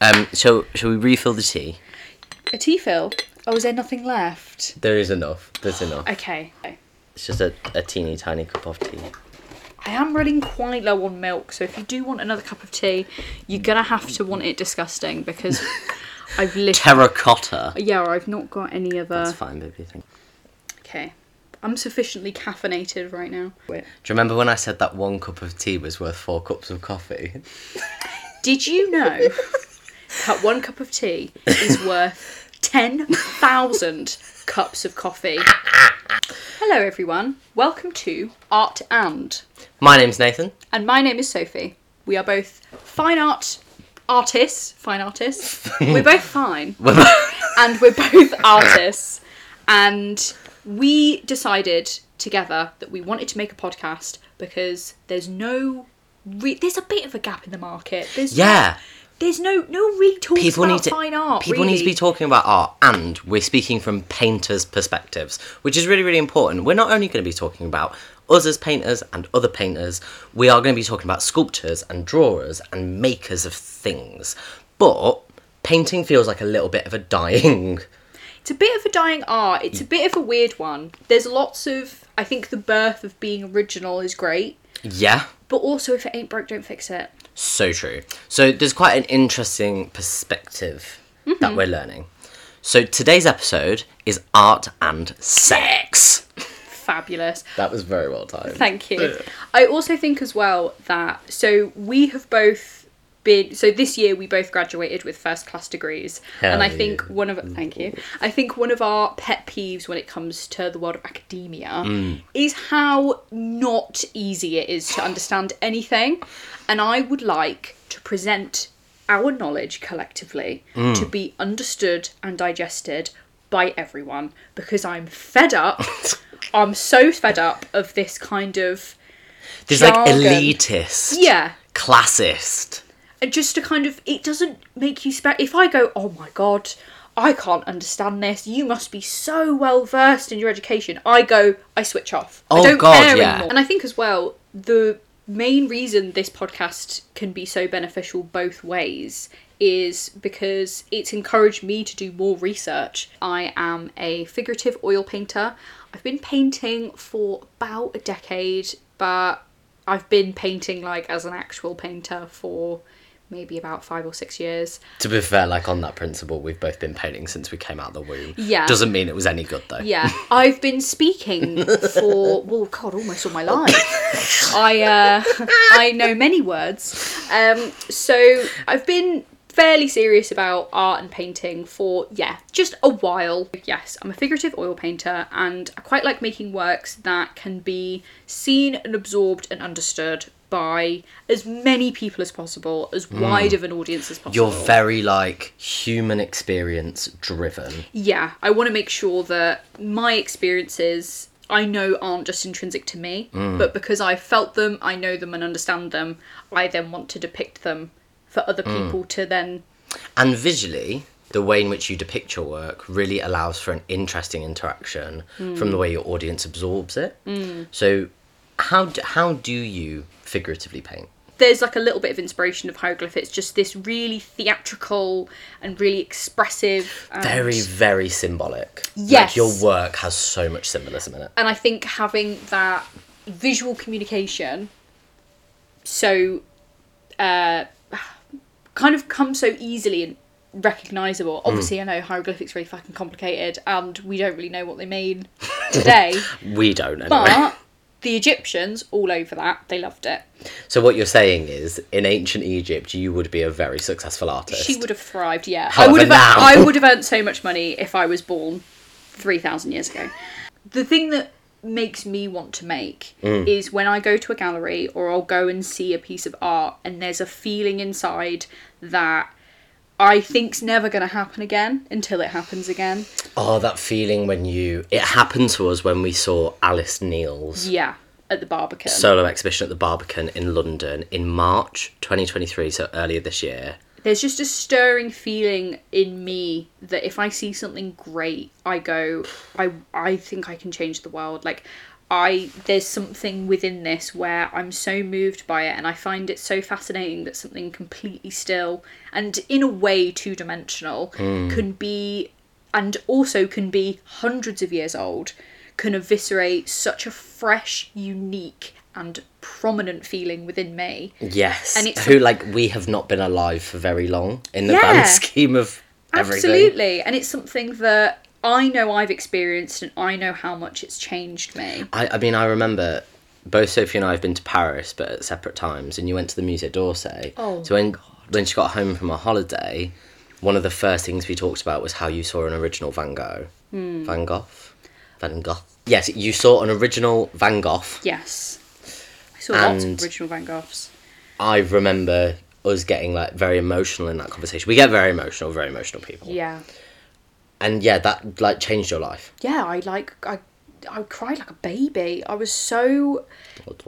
Um, shall shall we refill the tea? A tea fill? Oh, is there nothing left? There is enough. There's enough. Okay. It's just a, a teeny tiny cup of tea. I am running quite low on milk, so if you do want another cup of tea, you're gonna have to want it disgusting because I've literally. Terracotta. yeah, or I've not got any other. That's fine, baby. Thank Okay. I'm sufficiently caffeinated right now. Wait. Do you remember when I said that one cup of tea was worth four cups of coffee? Did you know that one cup of tea is worth 10,000 cups of coffee? Hello, everyone. Welcome to Art and. My name's Nathan. And my name is Sophie. We are both fine art artists. Fine artists. We're both fine. and we're both artists. And we decided together that we wanted to make a podcast because there's no. Re- there's a bit of a gap in the market. There's yeah. There's no no really talks People about need to fine art. people need to be talking about art and we're speaking from painters' perspectives, which is really, really important. We're not only going to be talking about us as painters and other painters, we are going to be talking about sculptors and drawers and makers of things. But painting feels like a little bit of a dying It's a bit of a dying art. It's a bit of a weird one. There's lots of. I think the birth of being original is great, Yeah. but also if it ain't broke, don't fix it. So true. So there's quite an interesting perspective that mm-hmm. we're learning. So today's episode is art and sex. Fabulous. That was very well timed. Thank you. I also think as well that so we have both been so this year we both graduated with first class degrees and I Hell think yeah. one of thank you. I think one of our pet peeves when it comes to the world of academia mm. is how not easy it is to understand anything and I would like to present our knowledge collectively mm. to be understood and digested by everyone because I'm fed up. I'm so fed up of this kind of There's like elitist, yeah. classist. And just to kind of it doesn't make you spe- if I go, "Oh my god, I can't understand this. You must be so well versed in your education." I go, I switch off. I Oh, don't God, care yeah. anymore. And I think as well, the main reason this podcast can be so beneficial both ways is because it's encouraged me to do more research. I am a figurative oil painter. I've been painting for about a decade, but I've been painting like as an actual painter for maybe about five or six years. To be fair, like on that principle, we've both been painting since we came out of the womb. Yeah. Doesn't mean it was any good though. Yeah, I've been speaking for well, God, almost all my life. I uh, I know many words. Um, so I've been fairly serious about art and painting for yeah, just a while. Yes, I'm a figurative oil painter, and I quite like making works that can be seen and absorbed and understood by as many people as possible, as hmm. wide of an audience as possible. You're very like human experience driven. yeah, I want to make sure that my experiences I know aren't just intrinsic to me, hmm. but because I felt them, I know them and understand them, I then want to depict them for other hmm. people to then And visually, the way in which you depict your work really allows for an interesting interaction from the way your audience absorbs it. So, how do, how do you figuratively paint? there's like a little bit of inspiration of hieroglyph. It's just this really theatrical and really expressive. And, Very, very symbolic. Yes. Like your work has so much symbolism in it. and I think having that visual communication so uh, kind of comes so easily and recognizable. Obviously, I know hieroglyphics are really fucking complicated, and we don't really know what they mean today. We don't anyway. but the Egyptians, all over that, they loved it. So what you're saying is, in ancient Egypt, you would be a very successful artist. She would have thrived. Yeah, I would have. now- I would have earned so much money if I was born three thousand years ago. The thing that makes me want to make Mm. is when I go to a gallery or I'll go and see a piece of art, and there's a feeling inside that I think's never going to happen again until it happens again. Oh, that feeling when you. It happened to us when we saw Alice Neel's Yeah, at the Barbican. solo exhibition at the Barbican in London in March 2023, so earlier this year. there's just a stirring feeling in me that if I see something great, I go, I I think I can change the world. Like I there's something within this where I'm so moved by it and I find it so fascinating that something completely still and in a way two dimensional hmm. can be and also can be hundreds of years old can eviscerate such a fresh, unique and prominent feeling within me. Yes. And it's- who like we have not been alive for very long in the Yeah. grand scheme of everything. Absolutely. And it's something that I know I've experienced and I know how much it's changed me. I, I mean, I remember both Sophie and I have been to Paris, but at separate times, and you went to the Musée d'Orsay. Oh, so when when she got home from her holiday, one of the first things we talked about was how you saw an original Van Gogh. Hmm. Van Gogh? Van Gogh. Yes, you saw an original Van Gogh. Yes. I saw lots of original Van Goghs. I remember us getting like very emotional in that conversation. We get very emotional, very emotional people. Yeah. And yeah, that like changed your life. Yeah, I like I I cried like a baby. I was so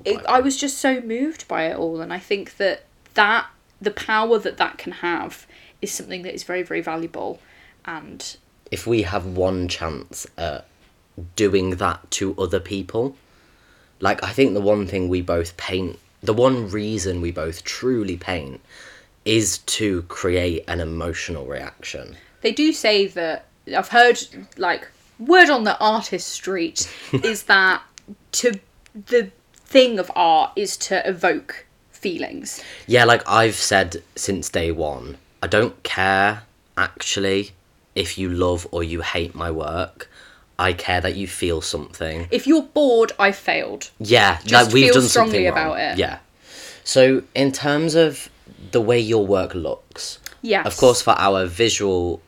it. I was just so moved by it all and I think that that the power that that can have is something that is very very valuable and if we have one chance at doing that to other people, like I think the one thing we both paint, the one reason we both truly paint, is to create an emotional reaction. they do say that I've heard like word on the artist street is that to the thing of art is to evoke feelings. Yeah, like I've said since day one, I don't care actually if you love or you hate my work. I care that you feel something. If you're bored, I failed. Yeah, Just like we've feel done strongly something about wrong. it. Yeah. So in terms of the way your work looks, Yes. of course, for our visual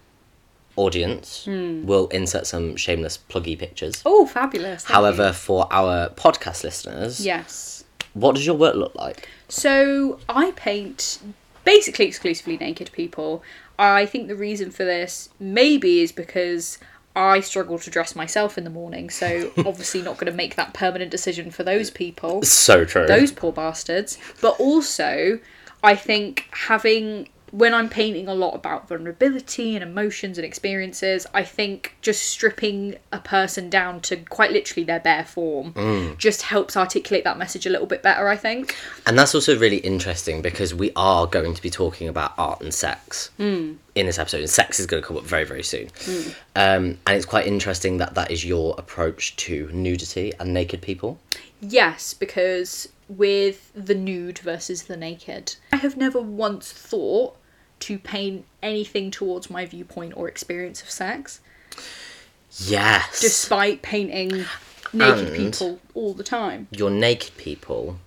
audience, Hmm. we'll insert some shameless pluggy pictures. Oh, fabulous. However, you. for our podcast listeners, yes. what does your work look like? So I paint basically exclusively naked people. I think the reason for this maybe is because I struggle to dress myself in the morning, so obviously not going to make that permanent decision for those people, So true. those poor bastards. But also, I think having when I'm painting a lot about vulnerability and emotions and experiences, I think just stripping a person down to quite literally their bare form just helps articulate that message a little bit better, I think. And that's also really interesting because we are going to be talking about art and sex Hmm. in this episode. And sex is going to come up very, very soon. Um, and it's quite interesting that that is your approach to nudity and naked people. Yes, because with the nude versus the naked, I have never once thought to paint anything towards my viewpoint or experience of sex, Yes. despite painting naked And- people all the time. your naked people.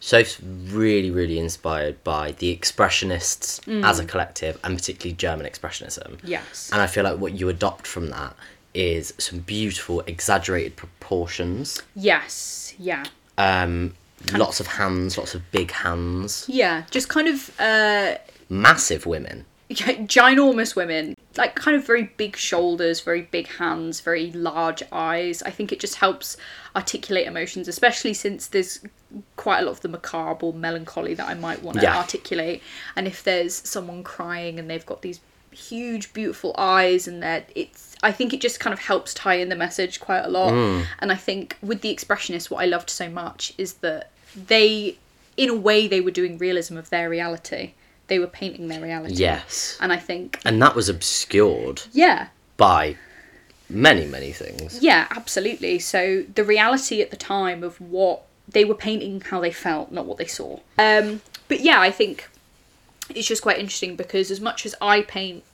Soph's really, really inspired by the expressionists as a collective, and particularly German expressionism. Yes. And I feel like what you adopt from that is some beautiful, exaggerated proportions. Yes, yeah. Um, lots of hands, lots of big hands, Yeah, just kind of uh massive women. ginormous women, like kind of very big shoulders, very big hands, very large eyes. I think it just helps articulate emotions, especially since there's quite a lot of the macabre or melancholy that I might want to Yeah. articulate. And if there's someone crying and they've got these huge, beautiful eyes, and they're it's, I think it just kind of helps tie in the message quite a lot. Mm. And I think with the expressionists, what I loved so much is that they, in a way, they were doing realism of their reality. They were painting their reality. Yes. And I think, And that was obscured yeah, by many, many things. yeah, absolutely. So the reality at the time of what they were painting, how they felt, not what they saw. Um, but yeah, I think it's just quite interesting because as much as I paint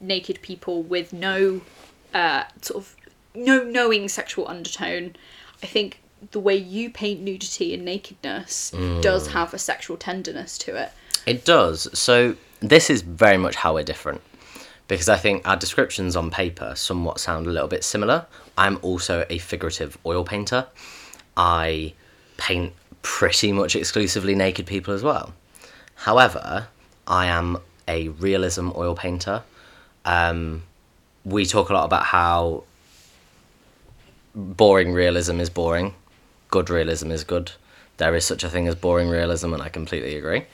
naked people with no uh, sort of no knowing sexual undertone, I think the way you paint nudity and nakedness does have a sexual tenderness to it. It does. So this is very much how we're different. Because I think our descriptions on paper somewhat sound a little bit similar. I'm also a figurative oil painter. I paint pretty much exclusively naked people as well. However, I am a realism oil painter. Um, we talk a lot about how boring realism is boring, good realism is good. There is such a thing as boring realism, and I completely agree.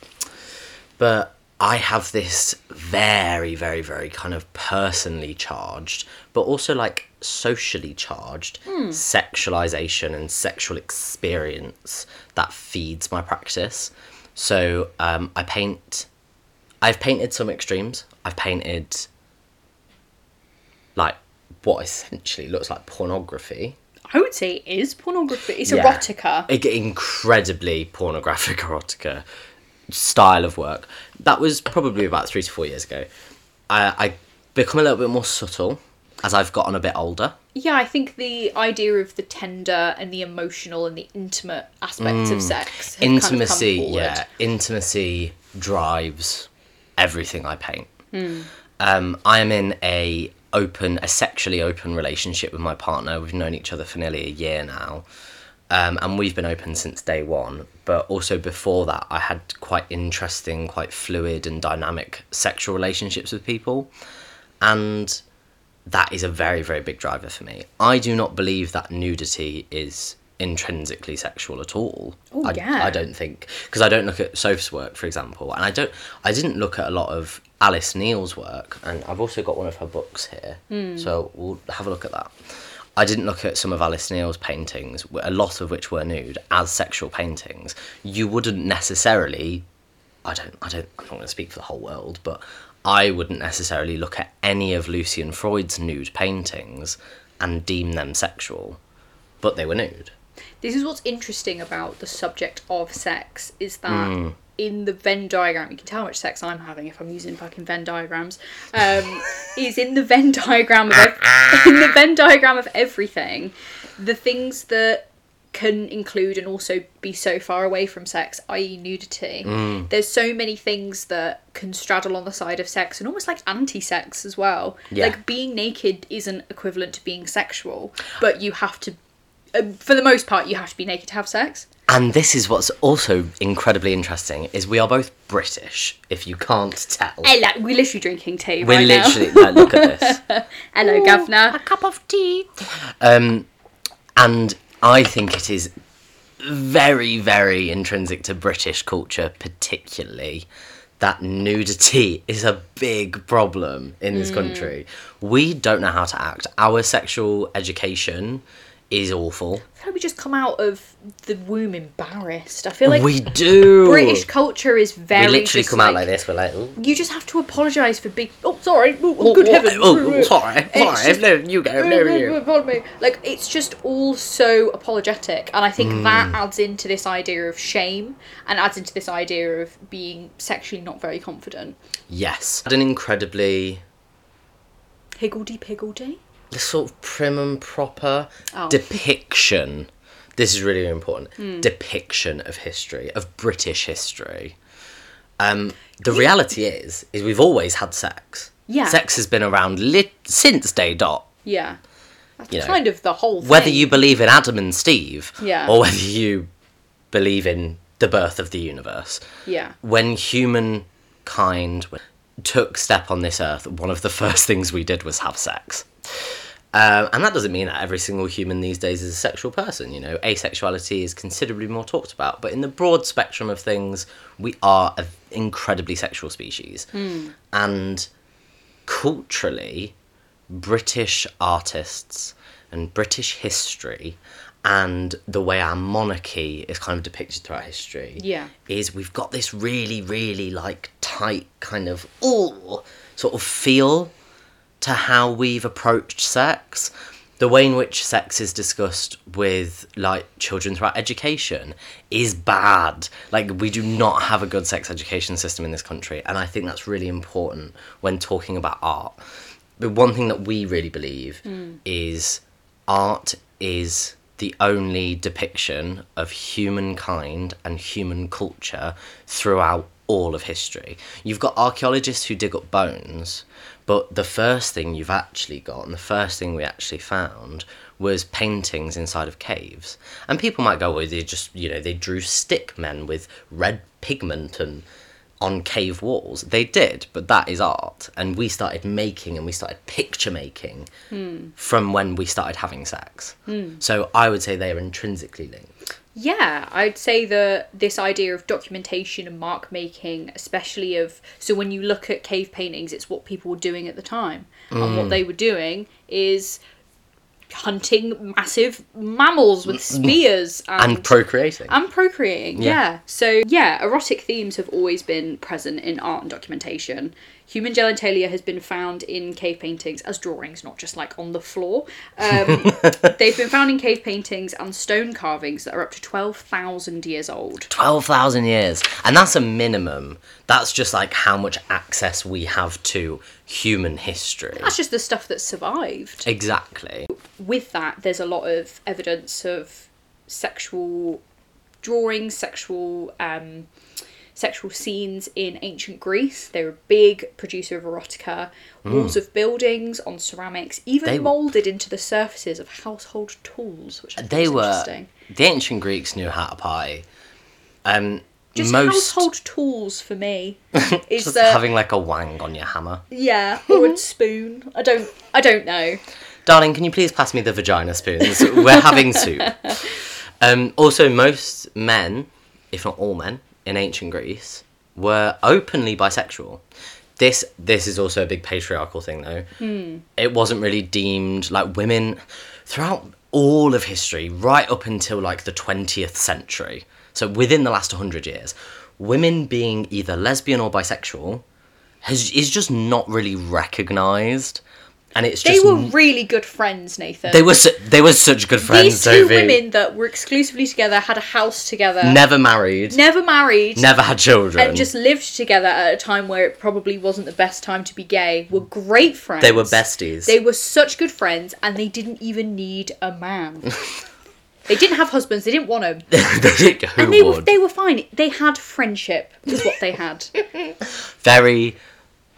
But I have this very, very, very kind of personally charged, but also like socially charged sexualization and sexual experience that feeds my practice. So um, I paint, I've painted some extremes. I've painted like what essentially looks like pornography. I would say it is pornography. It's Yeah. erotica. I- incredibly pornographic erotica style of work. That was probably about three to four years ago. I, I become a little bit more subtle as I've gotten a bit older. Yeah, I think the idea of the tender and the emotional and the intimate aspects of sex. have kind of Mm. Intimacy, yeah, intimacy drives everything I paint. Hmm. Um, I am in a open, a sexually open relationship with my partner. We've known each other for nearly a year now. Um, and we've been open since day one. But also before that, I had quite interesting, quite fluid and dynamic sexual relationships with people. And that is a very, very big driver for me. I do not believe that nudity is intrinsically sexual at all. Oh, I, yeah. I don't think because I don't look at Soph's work, for example, and I don't. I didn't look at a lot of Alice Neel's work, and I've also got one of her books here, Hmm. so we'll have a look at that. I didn't look at some of Alice Neel's paintings, a lot of which were nude, as sexual paintings. You wouldn't necessarily I don't, I don't, I'm not going to speak for the whole world, but I wouldn't necessarily look at any of Lucian Freud's nude paintings and deem them sexual, but they were nude. This is what's interesting about the subject of sex is that Hmm. In the Venn diagram, you can tell how much sex I'm having if I'm using fucking Venn diagrams. Um, is in the Venn diagram of ev- in the Venn diagram of everything, the things that can include and also be so far away from sex, i.e., nudity. Mm. There's so many things that can straddle on the side of sex and almost like anti-sex as well. Yeah. Like being naked isn't equivalent to being sexual, but you have to uh, for the most part, you have to be naked to have sex. And this is what's also incredibly interesting is we are both British, if you can't tell. Hello, we're literally drinking tea We're right literally now. like, look at this. Hello, governor. A cup of tea. Um, and I think it is very, very intrinsic to British culture, particularly that nudity is a big problem in this country. We don't know how to act. Our sexual education is awful. I feel like we just come out of the womb embarrassed. I feel like we do. British culture is very. we literally come out like this. We're like, "Ooh, You just have to apologise for being. Oh, sorry. Oh, oh, good oh, heavens. Oh, sorry. It's Sorry. just- No, you go. No, you. Pardon me. Like it's just all so apologetic, and I think Hmm. that adds into this idea of shame and adds into this idea of being sexually not very confident. Yes. An incredibly Higgledy piggledy. The sort of prim and proper Oh. depiction. This is really important. Hmm. Depiction of history, of British history. Um, the reality is, is we've always had sex. Yeah. Sex has been around lit- since day dot. Yeah. That's You know, kind of the whole thing. Whether you believe in Adam and Steve, Yeah. or whether you believe in the birth of the universe, Yeah. when humankind took step on this earth, one of the first things we did was have sex. Um, and that doesn't mean that every single human these days is a sexual person. You know, asexuality is considerably more talked about. But in the broad spectrum of things, we are an incredibly sexual species. And culturally, British artists and British history and the way our monarchy is kind of depicted throughout history Yeah. is we've got this really, really like tight kind of ooh sort of feel to how we've approached sex. The way in which sex is discussed with like children throughout education is bad. Like we do not have a good sex education system in this country, and I think that's really important when talking about art. but one thing that we really believe hmm. is art is the only depiction of humankind and human culture throughout all of history. You've got archaeologists who dig up bones, but the first thing you've actually got, and the first thing we actually found, was paintings inside of caves. And people might go, well, they just, you know, they drew stick men with red pigment and on cave walls. They did, but that is art. And we started making and we started picture making hmm. from when we started having sex. Hmm. So I would say they are intrinsically linked. Yeah, I'd say that this idea of documentation and mark making, especially of so when you look at cave paintings, it's what people were doing at the time, and what mm. they were doing is hunting massive mammals with mm. spears and, And procreating. and procreating. Yeah. Yeah. So yeah, erotic themes have always been present in art and documentation. Human genitalia has been found in cave paintings as drawings, not just like on the floor. Um, they've been found in cave paintings and stone carvings that are up to twelve thousand years old. 12,000 years. And that's a minimum. That's just like how much access we have to human history. That's just the stuff that's survived. Exactly. with that, there's a lot of evidence of sexual drawings, sexual um, sexual scenes in ancient Greece. They were a big producer of erotica. Walls of buildings on ceramics, even. They- molded into the surfaces of household tools, which I They were. interesting. The ancient Greeks knew how to party. Um, Just most. household tools for me is Just that having like a wang on your hammer. yeah, or a spoon. I don't I don't know. Darling, can you please pass me the vagina spoons? We're having soup. Um, also, most men, if not all men, in ancient Greece were openly bisexual. This this is also a big patriarchal thing, though. Hmm. It wasn't really deemed like women throughout all of history, right up until like the twentieth century. So within the last hundred years, women being either lesbian or bisexual has is just not really recognised, and it's They just were really good friends, Nathan. they were su- they were such good friends. These two Sophie. women that were exclusively together had a house together. never married, never married never had children. and just lived together at a time where it probably wasn't the best time to be gay were great friends they were besties. they were such good friends and they didn't even need a man they didn't have husbands they didn't want them Who and they were, they were fine they had friendship is what they had Very,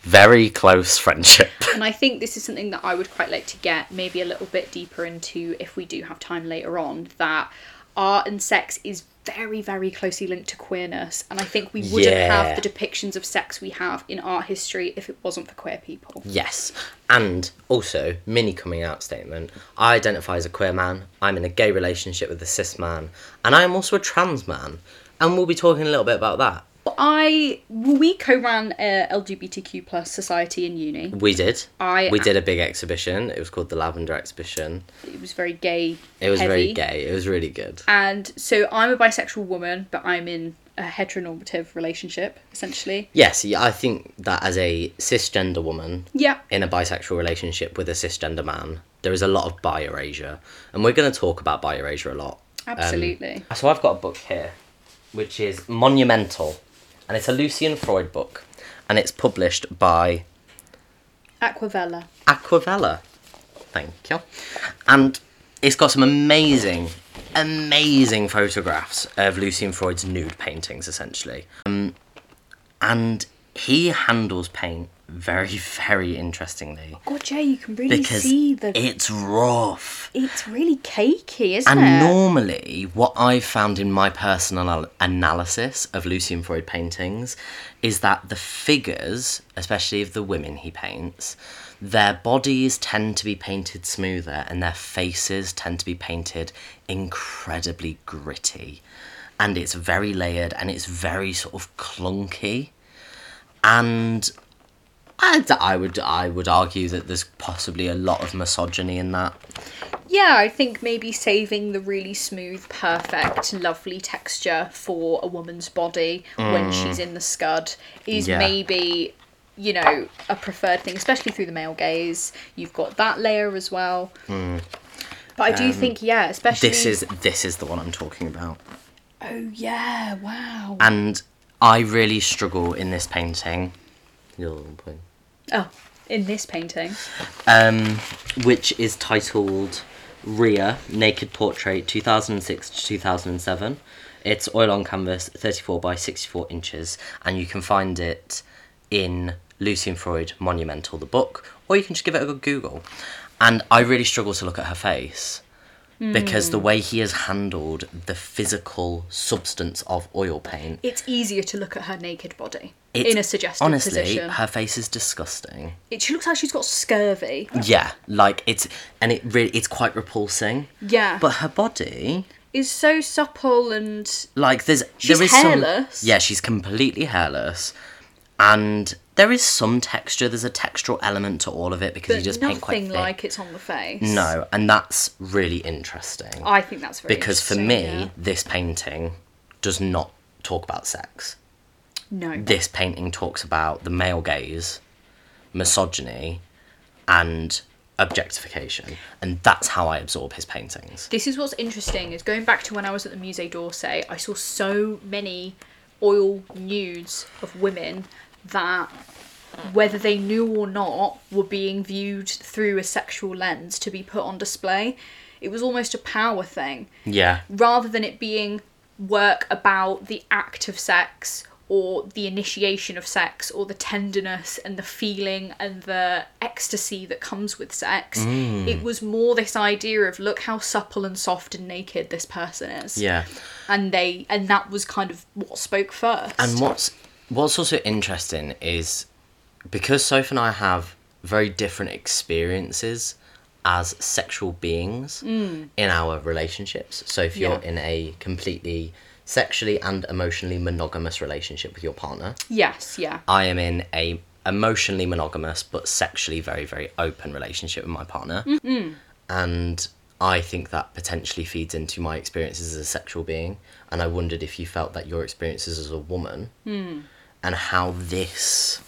very close friendship. and i think this is something that i would quite like to get maybe a little bit deeper into if we do have time later on that art and sex is very very closely linked to queerness and i think we wouldn't Yeah. have the depictions of sex we have in art history if it wasn't for queer people Yes, and also mini coming out statement. I identify as a queer man. I'm in a gay relationship with a cis man, and I am also a trans man. And we'll be talking a little bit about that. I well, we co-ran a LGBTQ plus society in uni. We did. I We did a big exhibition. It was called the Lavender Exhibition. It was very gay. It was very gay. It was really good. And so I'm a bisexual woman, but I'm in a heteronormative relationship essentially. Yes, yeah, I think that as a cisgender woman, Yeah. in a bisexual relationship with a cisgender man, there is a lot of bi erasure. And we're going to talk about bi erasure a lot. Um, Absolutely. So I've got a book here, which is Monumental. And it's a Lucian Freud book. And it's published by Acquavella. Acquavella. Thank you. And it's got some amazing, amazing photographs of Lucian Freud's nude paintings, essentially. Um, and he handles paint very, very interestingly oh, God, Jay, you can really see the. it's rough. it's really cakey, isn't And it? And normally, what I've found in my personal analysis of Lucian Freud paintings is that the figures, especially of the women he paints, their bodies tend to be painted smoother and their faces tend to be painted incredibly gritty. And it's very layered and it's very sort of clunky. And I, I would I would argue that there's possibly a lot of misogyny in that. Yeah, I think maybe saving the really smooth, perfect, lovely texture for a woman's body when she's in the scud is Mm. Yeah. maybe, you know, a preferred thing, especially through the male gaze. You've got that layer as well. But I do think, yeah, especially. Mm. Um, This is this is the one I'm talking about. Oh, yeah, wow. And I really struggle in this painting. Point. Oh, in this painting. Um, which is titled Ria Naked Portrait 2006 to 2007. It's oil on canvas, 34 by 64 inches, and you can find it in Lucian Freud Monumental, the book, or you can just give it a Google. And I really struggle to look at her face because the hmm. way he has handled the physical substance of oil paint. It's easier to look at her naked body It's, in a suggestive honestly, position. her face is disgusting. It, she looks like she's got scurvy. Yeah, like it's and it really it's quite repulsing. Yeah. But her body, is so supple and Like there's She's there is hairless. some yeah she's completely hairless, and there is some texture. There's a textural element to all of it because you but just paint quite nothing like it's on the face. No, and that's really interesting I think that's very because for me yeah. this painting does not talk about sex. no. This painting talks about the male gaze, misogyny, and objectification, and that's how I absorb his paintings. this is what's interesting is going back to when I was at the Musée d'Orsay, I saw so many oil nudes of women that whether they knew or not were being viewed through a sexual lens to be put on display. It was almost a power thing Yeah, rather than it being work about the act of sex or the initiation of sex or the tenderness and the feeling and the ecstasy that comes with sex. Mm. It was more this idea of look how supple and soft and naked this person is. yeah. And they and that was kind of what spoke first. And what's what's also interesting is because Soph and I have very different experiences as sexual beings mm. in our relationships. So if you're Yeah. in a completely sexually and emotionally monogamous relationship with your partner, yes, yeah. I am in a emotionally monogamous but sexually very very open relationship with my partner. Mm-hmm. And I think that potentially feeds into my experiences as a sexual being. And I wondered if you felt that your experiences as a woman hmm. And how this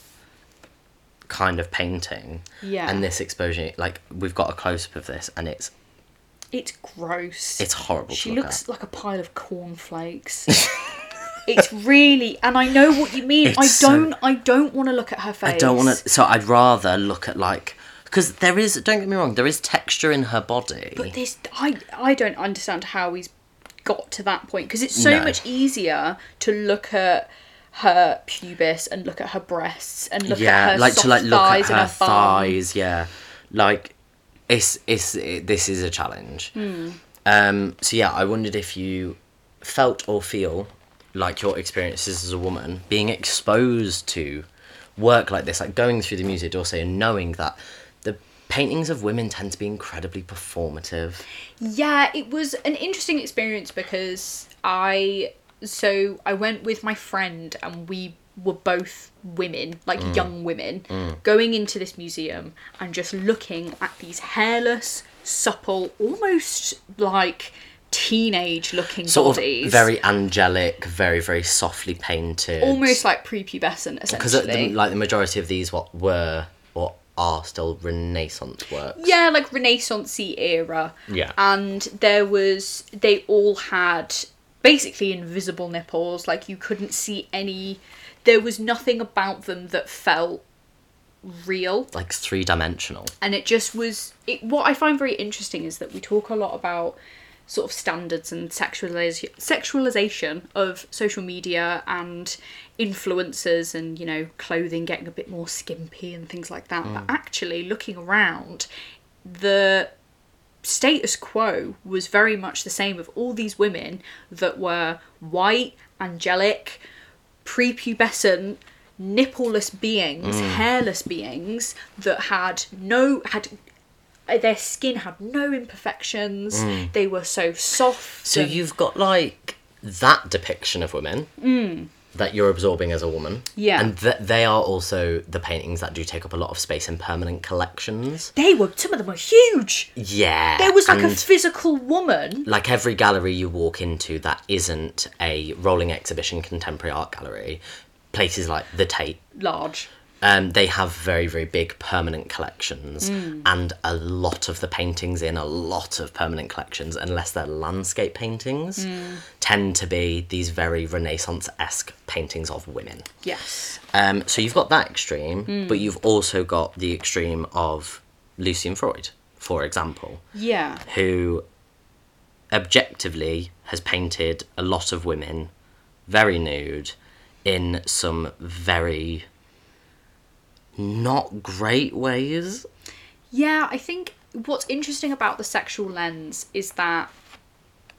kind of painting Yeah. and this exposure like we've got a close up of this and it's It's gross. it's horrible She look looks at. like a pile of cornflakes. it's really, and I know what you mean. I It's so- don't, I don't want to look at her face. I don't want to so I'd rather look at like because there is don't get me wrong there is texture in her body But this, I, I don't understand how he's got to that point because it's so No. much easier to look at her pubis and look at her breasts and look yeah at her like soft to like look thighs at her her thighs yeah. Like it's it's it, this is a challenge. Hmm. um so yeah i wondered if you felt or feel like your experiences as a woman being exposed to work like this like going through the musée d'orsay and knowing that the paintings of women tend to be incredibly performative. Yeah, it was an interesting experience because I so I went with my friend and we were both women, like mm. young women, mm. going into this museum and just looking at these hairless, supple, almost like teenage looking sort bodies. of very angelic very very softly painted almost like prepubescent essentially. because like the majority of these what were or are still renaissance works yeah, like Renaissancey era. Yeah. And there was they all had basically invisible nipples, like you couldn't see any there was nothing about them that felt real. like three dimensional. And it just was it what I find very interesting is that we talk a lot about sort of standards and sexualization sexualization of social media and influencers and you know clothing getting a bit more skimpy and things like that but mm. actually looking around the status quo was very much the same of all these women that were white angelic prepubescent nippleless beings Mm. hairless beings that had no had their skin had no imperfections they were so soft Mm. So and- you've got like that depiction of women that you're absorbing as a woman. Yeah. And th- they are also the paintings that do take up a lot of space in permanent collections. they were some of them were huge Yeah. there was like a physical woman like every gallery you walk into that isn't a rolling exhibition contemporary art gallery, places like the Tate, large um, they have very very big permanent collections Mm. and a lot of the paintings in a lot of permanent collections unless they're landscape paintings Mm. tend to be these very renaissance-esque paintings of women yes um, so you've got that extreme Mm. but you've also got the extreme of lucian freud for example yeah who objectively has painted a lot of women very nude in some very not great ways. Yeah, I think what's interesting about the sexual lens is that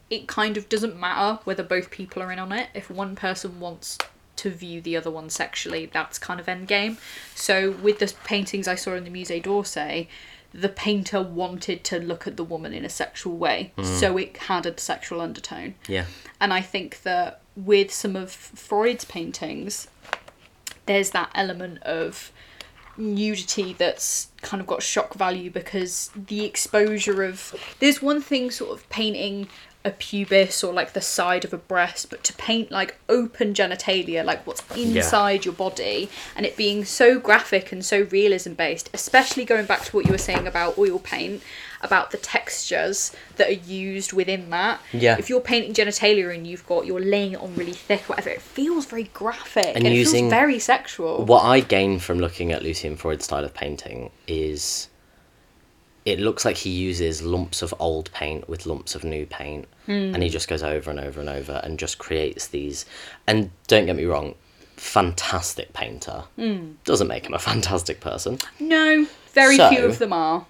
it kind of doesn't matter whether both people are in on it. If one person wants to view the other one sexually, that's kind of endgame. So with the paintings I saw in the Musée d'Orsay, the painter wanted to look at the woman in a sexual way, mm. so it had a sexual undertone. Yeah. And I think that with some of Freud's paintings, there's that element of nudity that's kind of got shock value because the exposure of there's one thing sort of painting a pubis or like the side of a breast but to paint like open genitalia like what's inside your body and it being so graphic and so realism based especially going back to what you were saying about oil paint about the textures that are used within that. Yeah. if you're painting genitalia and you've got you're laying it on really thick whatever it feels very graphic and, And it using- feels very sexual. What I gain from looking at Lucian Freud's style of painting is it looks like he uses lumps of old paint with lumps of new paint. Hmm. And he just goes over and over and over and just creates these and don't get me wrong fantastic painter. Hmm. Doesn't make him a fantastic person. No very So- few of them are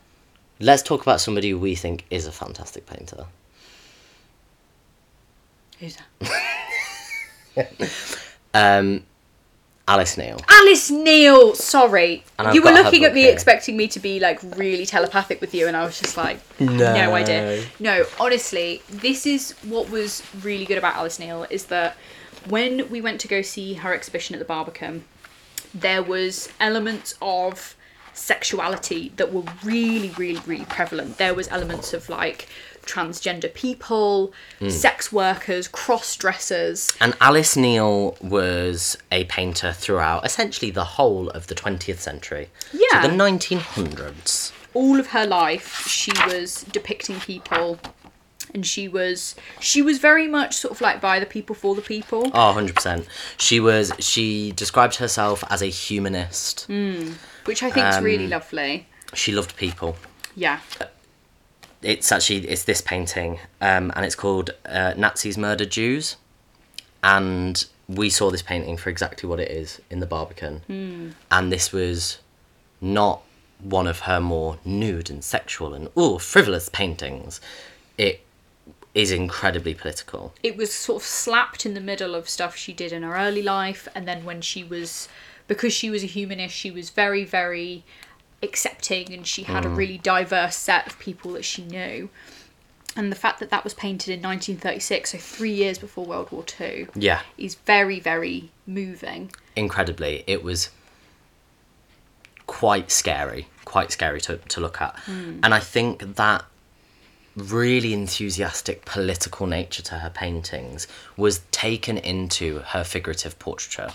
let's talk about somebody we think is a fantastic painter who's that um alice neel Alice Neel. Sorry, And you were looking at me here. expecting me to be like really telepathic with you, and I was just like, no, idea. No, honestly, this is what was really good about Alice Neel is that when we went to go see her exhibition at the Barbican, there was elements of sexuality that were really, really, really prevalent. There was elements of like transgender people, Hmm. sex workers, cross dressers. And Alice Neel was a painter throughout essentially the whole of the 20th century. Yeah. So the 1900s. all of her life she was depicting people and she was she was very much sort of like by the people for the people Oh, 100%. She was, she described herself as a humanist. which i think is really Um, lovely She loved people. yeah It's actually, it's this painting, um, and it's called uh, Nazis Murder Jews. And we saw this painting for exactly what it is in the Barbican. And this was not one of her more nude and sexual and, oh, frivolous paintings. It is incredibly political. it was sort of slapped in the middle of stuff she did in her early life and then when she was because she was a humanist she was very very accepting and she had a mm. really diverse set of people that she knew and the fact that that was painted in 1936 so 3 years before World War 2 Yeah. is very very moving incredibly. It was quite scary, quite scary to, to look at. Hmm. And I think that really enthusiastic political nature to her paintings was taken into her figurative portraiture.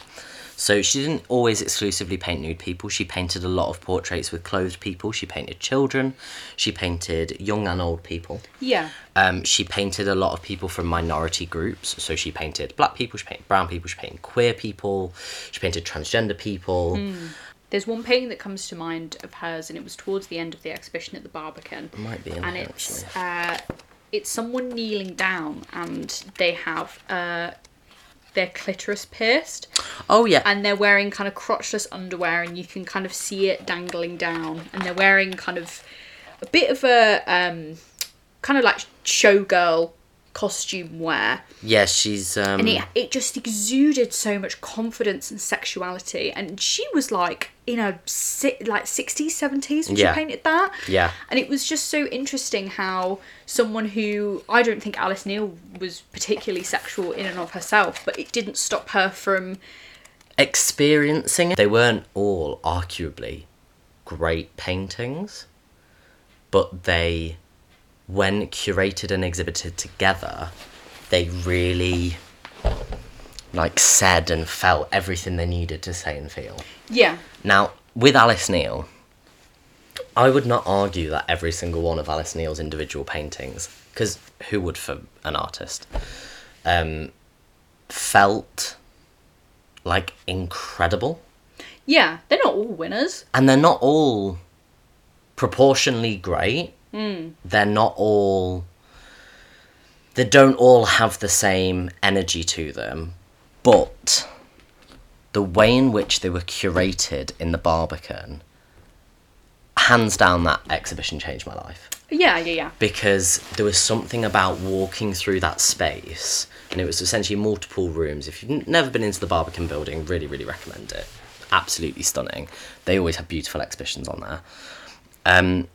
So she didn't always exclusively paint nude people. She painted a lot of portraits with clothed people. She painted children. She painted young and old people. yeah Um, she painted a lot of people from minority groups. So she painted black people, she painted brown people, she painted queer people, she painted transgender people. There's one painting that comes to mind of hers, and it was towards the end of the exhibition at the Barbican. It might be in and here, it's uh, it's someone kneeling down, and they have uh, their clitoris pierced, Oh yeah, and they're wearing kind of crotchless underwear, and you can kind of see it dangling down, and they're wearing kind of a bit of a um, kind of like showgirl costume wear yeah. She's um, and it, it just exuded so much confidence and sexuality and she was like in her si- like 60s 70s when Yeah. she painted that Yeah. and it was just so interesting how someone who i don't think alice neel was particularly sexual in and of herself but it didn't stop her from experiencing it. They weren't all arguably great paintings, but they, when curated and exhibited together, they really like said and felt everything they needed to say and feel. yeah Now, with Alice Neel, I would not argue that every single one of Alice Neel's individual paintings, because who would for an artist, um, felt like incredible. yeah they're not all winners And they're not all proportionally great. They're not all. They don't all have the same energy to them, but the way in which they were curated in the Barbican, hands down, that exhibition changed my life. Yeah yeah yeah. Because there was something about walking through that space and it was essentially multiple rooms. If you've never been into the barbican building really really recommend it. Absolutely stunning. They always have beautiful exhibitions on there. Um,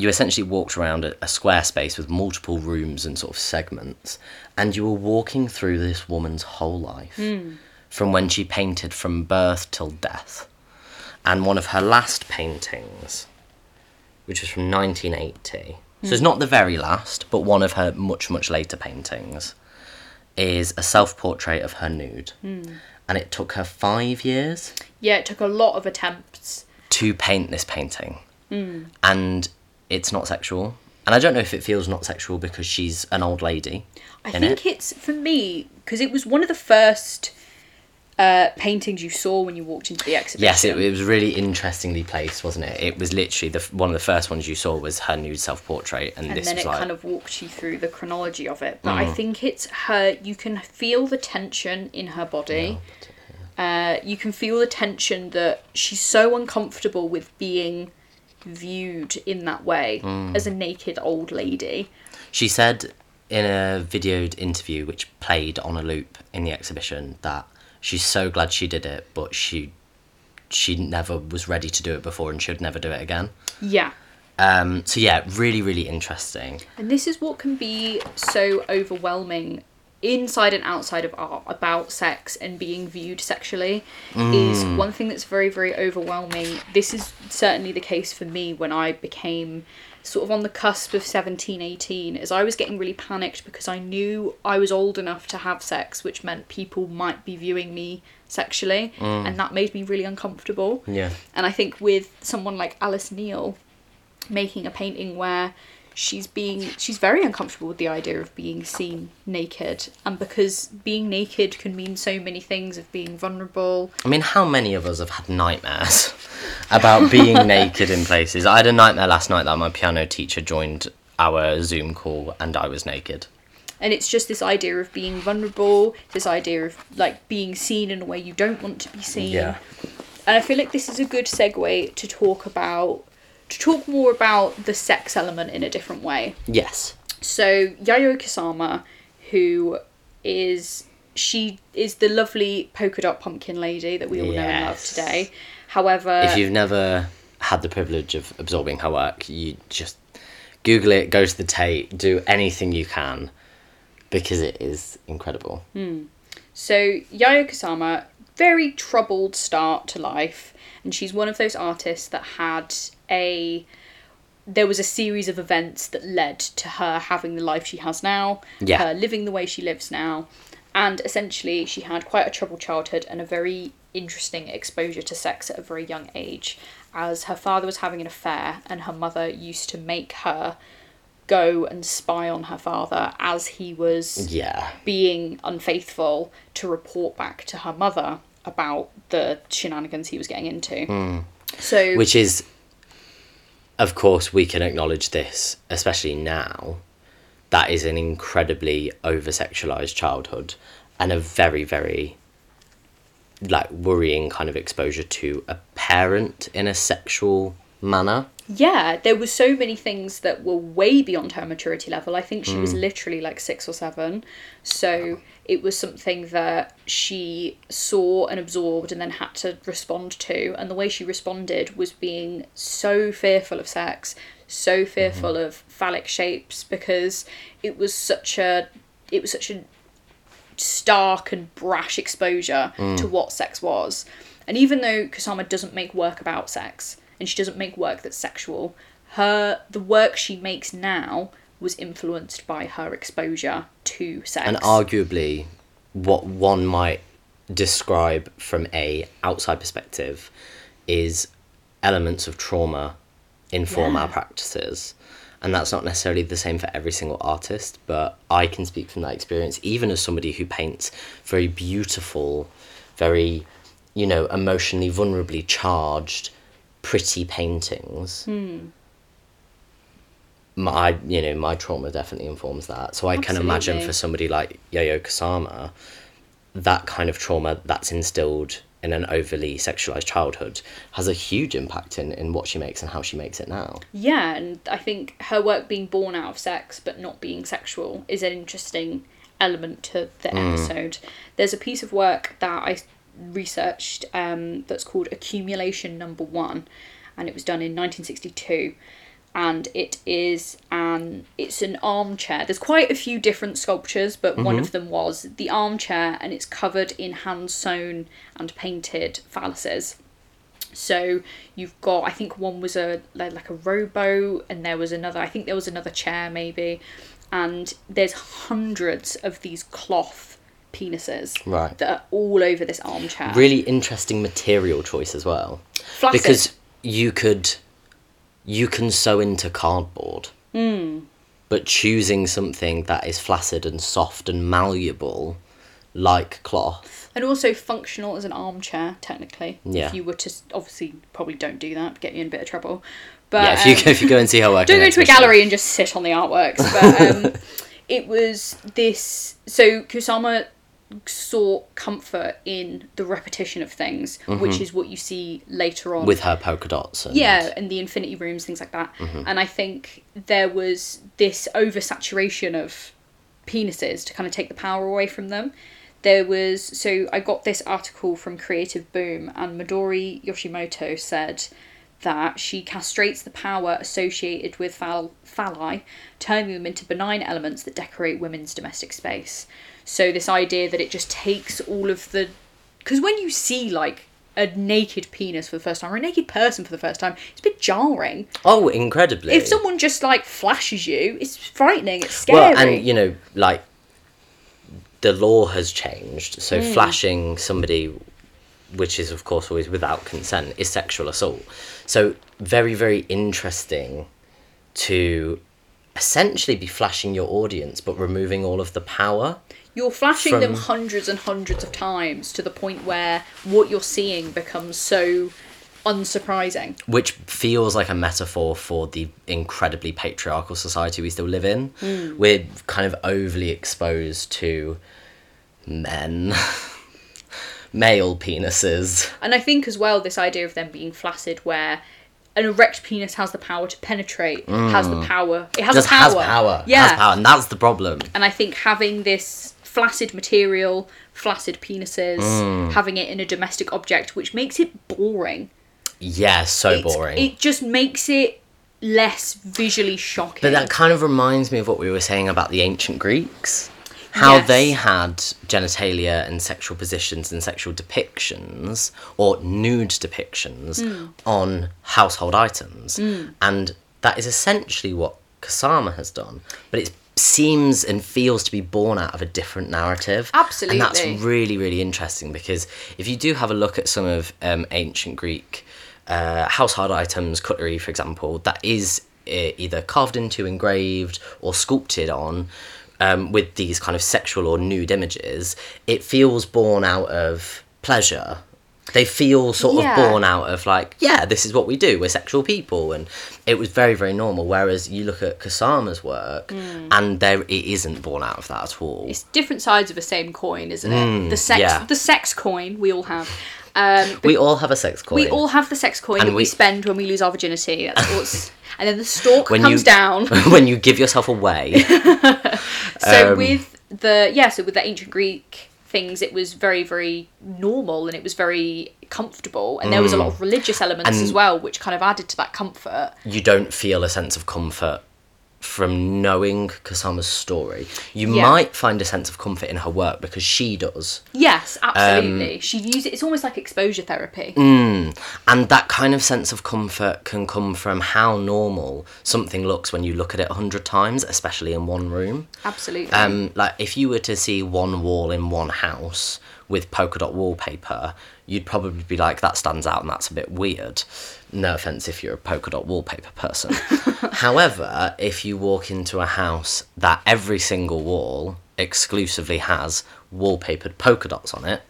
you essentially walked around a, a square space with multiple rooms and sort of segments, and you were walking through this woman's whole life hmm. from when she painted from birth till death. And one of her last paintings, which was from 1980, so it's hmm. not the very last, but one of her much, much later paintings, is a self portrait of her nude. Hmm. And it took her five years Yeah, it took a lot of attempts. to paint this painting. And it's not sexual. And I don't know if it feels not sexual because she's an old lady. I think it. it's for me because it was one of the first uh, paintings you saw when you walked into the exhibition. Yes, it, it was really interestingly placed, wasn't it? It was literally the one of the first ones you saw was her nude self portrait, and, and this then was it like Mm. kind of walked you through the chronology of it. But I think it's her. You can feel the tension in her body. Uh, you can feel the tension that she's so uncomfortable with being viewed in that way Mm. as a naked old lady. She said in a videoed interview which played on a loop in the exhibition that she's so glad she did it, but she she never was ready to do it before and she'd never do it again. Yeah. Um, so yeah, really, really interesting. And this is what can be so overwhelming inside and outside of art about sex and being viewed sexually is mm. one thing that's very very overwhelming. This is certainly the case for me when i became sort of on the cusp of 17 18 as i was getting really panicked because i knew i was old enough to have sex which meant people might be viewing me sexually mm. and that made me really uncomfortable. Yeah. and I think with someone like Alice Neel making a painting where she's being she's very uncomfortable with the idea of being seen naked and because being naked can mean so many things of being vulnerable I mean, how many of us have had nightmares about being naked in places? I had a nightmare last night that my piano teacher joined our Zoom call and I was naked. and it's just this idea of being vulnerable this idea of like being seen in a way you don't want to be seen Yeah. and I feel like this is a good segue to talk about to talk more about the sex element in a different way Yes. So Yayoi Kusama, who is she is the lovely polka dot pumpkin lady that we all know and love today. However, If you've never had the privilege of absorbing her work, you just Google it, go to the Tate, do anything you can because it is incredible. Hmm. so Yayoi Kusama, very troubled start to life, and she's one of those artists that had a there was a series of events that led to her having the life she has now, Yeah. her living the way she lives now, and essentially she had quite a troubled childhood and a very interesting exposure to sex at a very young age, as her father was having an affair and her mother used to make her go and spy on her father as he was Yeah. being unfaithful to report back to her mother about the shenanigans he was getting into. Hmm. So Which is, of course, we can acknowledge this, especially now. That is an incredibly over sexualized childhood and a very, very like worrying kind of exposure to a parent in a sexual manner. Yeah, there were so many things that were way beyond her maturity level. I think she was hmm. literally like six or seven. So it was something that she saw and absorbed and then had to respond to. And the way she responded was being so fearful of sex, so fearful mm-hmm. of phallic shapes because it was such a it was such a stark and brash exposure hmm. to what sex was. And even though Kusama doesn't make work about sex and she doesn't make work that's sexual, her the work she makes now was influenced by her exposure to sex. and arguably what one might describe from a outside perspective is elements of trauma inform our practices and that's not necessarily the same for every single artist but i can speak from that experience even as somebody who paints very beautiful very you know emotionally vulnerably charged pretty paintings. Hmm. My you know my trauma definitely informs that. So i can imagine for somebody like yo-yo Kusama that kind of trauma that's instilled in an overly sexualized childhood has a huge impact in, in what she makes and how she makes it now. Yeah, and I think her work being born out of sex but not being sexual is an interesting element to the hmm. episode. There's a piece of work that I researched um, that's called Accumulation Number One, and it was done in 1962. and it is an it's an armchair. There's quite a few different sculptures, but one of them was the armchair, and it's covered in hand sewn and painted phalluses. So you've got, I think one was a like, like a rowboat, and there was another. I think there was another chair maybe, and there's hundreds of these cloth penises Right. that are all over this armchair. Really interesting material choice as well. Flaccid. Because you could you can sew into cardboard. Hmm. But choosing something that is flaccid and soft and malleable like cloth. and also functional as an armchair technically. Yeah. If you were to obviously probably don't do that, get you in a bit of trouble. But yeah, if you um, go, if you go and see her work, don't go to a gallery and just sit on the artworks. But um, it was this. So Kusama sought comfort in the repetition of things, which is what you see later on Mm-hmm. with her polka dots. And, yeah, and the infinity rooms, things like that. And I think there was this oversaturation of penises to kind of take the power away from them. There was so I got this article from Creative Boom, and Midori Yoshimoto said that she castrates the power associated with phall- phalli, turning them into benign elements that decorate women's domestic space. So this idea that it just takes all of the because when you see like a naked penis for the first time or a naked person for the first time, it's a bit jarring. Oh, incredibly. If someone just like flashes you, it's frightening. It's scary. Well, and you know, like the law has changed, so Mm. flashing somebody, which is of course always without consent, is sexual assault. So very, very interesting to essentially be flashing your audience, but removing all of the power. You're flashing them hundreds and hundreds of times to the point where what you're seeing becomes so unsurprising. which feels like a metaphor for the incredibly patriarchal society we still live in. Hmm. We're kind of overly exposed to men, male penises. And I think as well this idea of them being flaccid where an erect penis has the power to penetrate, has the hmm. power. It has Just power. has power. Yeah. Has power, and that's the problem. And I think having this flaccid material, flaccid penises, Mm. having it in a domestic object, which makes it boring. Yeah, so It's- boring. It just makes it less visually shocking. But that kind of reminds me of what we were saying about the ancient Greeks. How Yes. they had genitalia and sexual positions and sexual depictions, or nude depictions, Hmm. on household items. And that is essentially what Kusama has done. But it seems and feels to be born out of a different narrative. Absolutely. And that's really, really interesting because if you do have a look at some of um, ancient Greek uh, household items, cutlery, for example, that is uh, either carved into, engraved, or sculpted on um, with these kind of sexual or nude images, it feels born out of pleasure. They feel sort Yeah. of born out of like, yeah, this is what we do. We're sexual people, and it was very, very normal. Whereas you look at Kusama's work, and there it isn't born out of that at all. it's different sides of the same coin, isn't it? the sex, Mm, yeah. the sex coin we all have. Um, we all have a sex coin. we all have the sex coin And that we, we- spend when we lose our virginity. That's what's, and then the stalk When comes you- down. when you give yourself away. So Um, with the yeah, so with the ancient Greek things, it was very very normal and it was very comfortable, and there was a lot of religious elements Mm. And- as well, which kind of added to that comfort. you don't feel a sense of comfort from knowing Kusama's story. You Yeah. might find a sense of comfort in her work because she does. Yes, absolutely. Um, she uses. It's almost like exposure therapy. Mm. And that kind of sense of comfort can come from how normal something looks when you look at it a hundred times, especially in one room. Absolutely. Um, like if you were to see one wall in one house with polka dot wallpaper, you'd probably be like, that stands out and that's a bit weird. No offense if you're a polka dot wallpaper person. However, if you walk into a house that every single wall exclusively has wallpapered polka dots on it,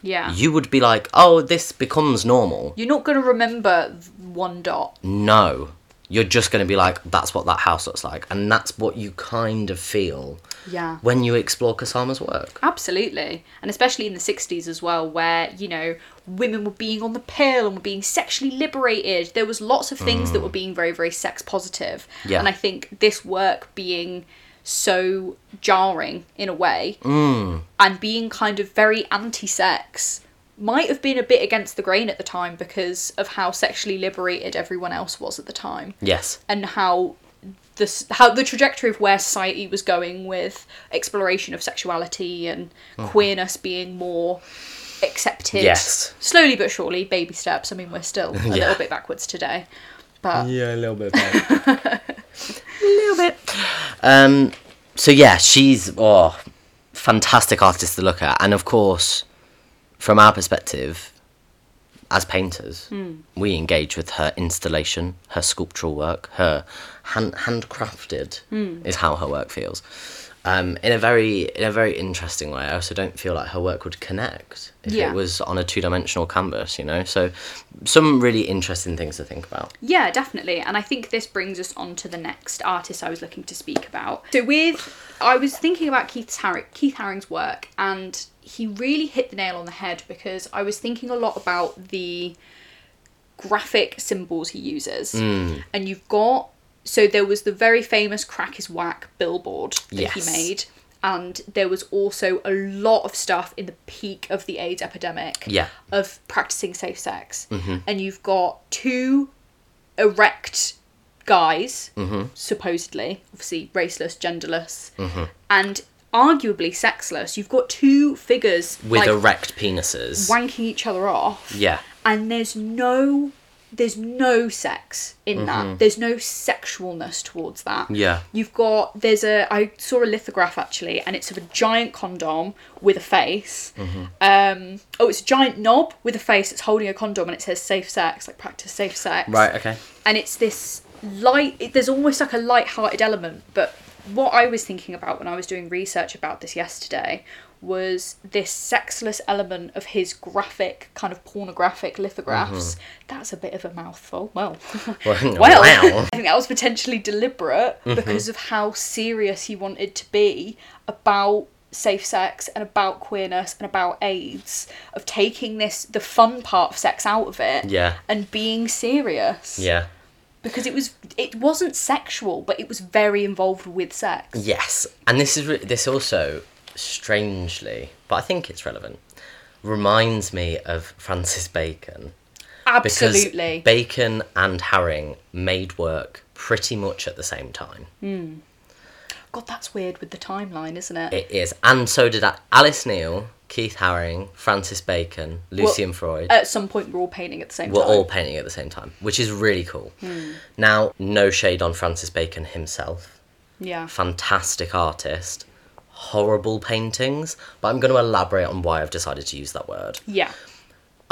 yeah. you would be like, oh, this becomes normal. You're not going to remember one dot. No. You're just going to be like, that's what that house looks like. And that's what you kind of feel Yeah. when you explore Kusama's work. Absolutely. And especially in the 60s as well, where, you know, women were being on the pill and were being sexually liberated. There was lots of things that mm. were being very, very sex positive. Yeah. And I think this work being so jarring in a way mm. and being kind of very anti sex might have been a bit against the grain at the time because of how sexually liberated everyone else was at the time Yes. and how the how the trajectory of where society was going with exploration of sexuality and queerness being more accepted. Yes. Slowly but surely, baby steps. I mean, we're still a Yeah. little bit backwards today. But Yeah, a little bit. a little bit. Um. So yeah, she's oh, fantastic artist to look at, and of course, from our perspective, as painters, we engage with her installation, her sculptural work, her hand handcrafted is how her work feels. Um, in a very in a very interesting way. I also don't feel like her work would connect if Yeah. it was on a two dimensional canvas. You know, so some really interesting things to think about. Yeah, definitely. And I think this brings us on to the next artist I was looking to speak about. So with I was thinking about Keith Haring, Keith Haring's work and he really hit the nail on the head because I was thinking a lot about the graphic symbols he uses. Mm. And you've got so there was the very famous crack is wack billboard that Yes. he made and there was also a lot of stuff in the peak of the AIDS epidemic Yeah. of practicing safe sex. Mm-hmm. And you've got two erect guys, mm-hmm. supposedly, obviously raceless, genderless, mm-hmm. and arguably sexless. You've got two figures with like, erect penises. wanking each other off, yeah. and there's no. There's no sex in that. There's no sexualness towards that. Yeah. You've got there's a I saw a lithograph actually, and it's of a giant condom with a face. Um, oh, it's a giant knob with a face that's holding a condom, and it says safe sex, like practice safe sex. Right. Okay. And it's this light. It, there's almost like a light-hearted element, but what I was thinking about when I was doing research about this yesterday was this sexless element of his graphic kind of pornographic lithographs mm-hmm. that's a bit of a mouthful well Well, well wow. i think that was potentially deliberate mm-hmm. because of how serious he wanted to be about safe sex and about queerness and about aids of taking this the fun part of sex out of it Yeah. and being serious Yeah. Because it was it wasn't sexual but it was very involved with sex Yes, and this is re- this also strangely, but I think it's relevant. Reminds me of Francis Bacon because absolutely Bacon and Haring made work pretty much at the same time. Hmm. God that's weird with the timeline isn't it It is, and so did Alice Neel, Keith Haring, Francis Bacon, Lucian Freud. at some point we're all painting at the same time. We're all painting at the same time, which is really cool. Hmm. Now, no shade on Francis Bacon himself. yeah fantastic artist, horrible paintings, but I'm going to elaborate on why I've decided to use that word. yeah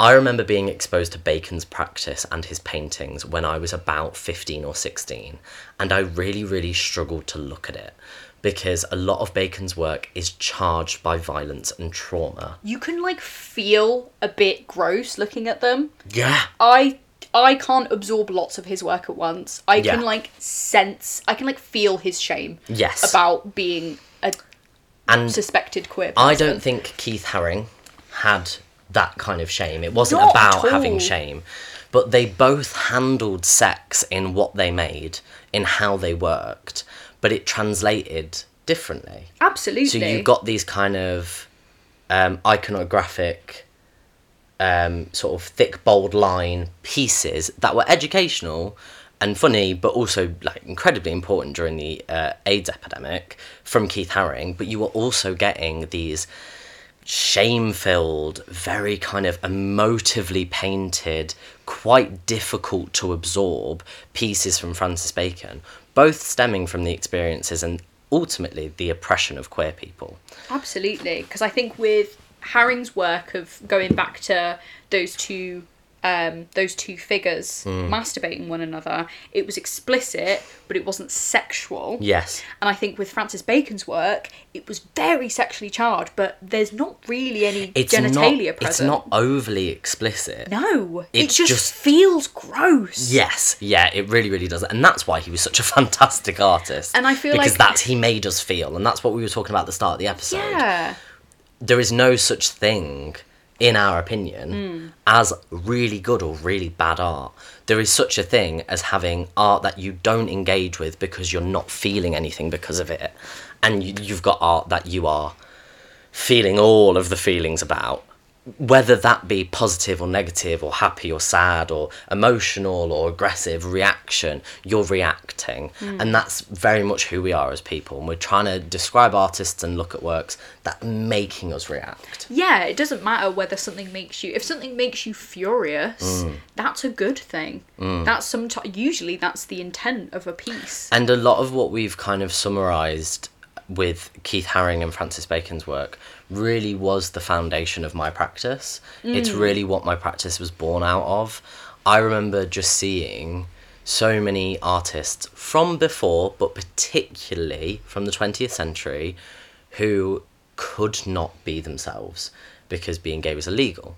I remember being exposed to Bacon's practice and his paintings when I was about 15 or 16, and I really, really struggled to look at it because a lot of Bacon's work is charged by violence and trauma. you can like feel a bit gross looking at them Yeah. I I can't absorb lots of his work at once. I Yeah. can like sense, I can like feel his shame Yes. about being a And suspected queer person. I don't think Keith Haring had that kind of shame. It wasn't Not about having shame. But they both handled sex in what they made, in how they worked, but it translated differently. Absolutely. So you got these kind of um, iconographic, um, sort of thick, bold line pieces that were educational and funny, but also like incredibly important during the uh, AIDS epidemic from Keith Haring. But you were also getting these shame-filled, very kind of emotively painted, quite difficult to absorb pieces from Francis Bacon, both stemming from the experiences and ultimately the oppression of queer people. Absolutely, because I think with Haring's work of going back to those two um, those two figures Hmm. masturbating one another, it was explicit, but it wasn't sexual. Yes. And I think with Francis Bacon's work, it was very sexually charged, but there's not really any It's genitalia not, present. It's not overly explicit. No, It's it just, just- feels gross. Yes, yeah, it really, really does, and that's why he was such a fantastic artist. And I feel because like- that's he made us feel, and that's what we were talking about at the start of the episode. Yeah. There is no such thing, in our opinion, Hmm. as really good or really bad art. There is such a thing as having art that you don't engage with because you're not feeling anything because of it, and you, you've got art that you are feeling all of the feelings about whether that be positive or negative or happy or sad or emotional or aggressive reaction you're reacting. Hmm. And that's very much who we are as people. And we're trying to describe artists and look at works that are making us react. Yeah, it doesn't matter whether something makes you if something makes you furious, hmm. that's a good thing. Hmm. That's sometimes usually that's the intent of a piece. And a lot of what we've kind of summarized with Keith Haring and Francis Bacon's work really was the foundation of my practice. It's really what my practice was born out of. I remember just seeing so many artists from before, but particularly from the 20th century, who could not be themselves because being gay was illegal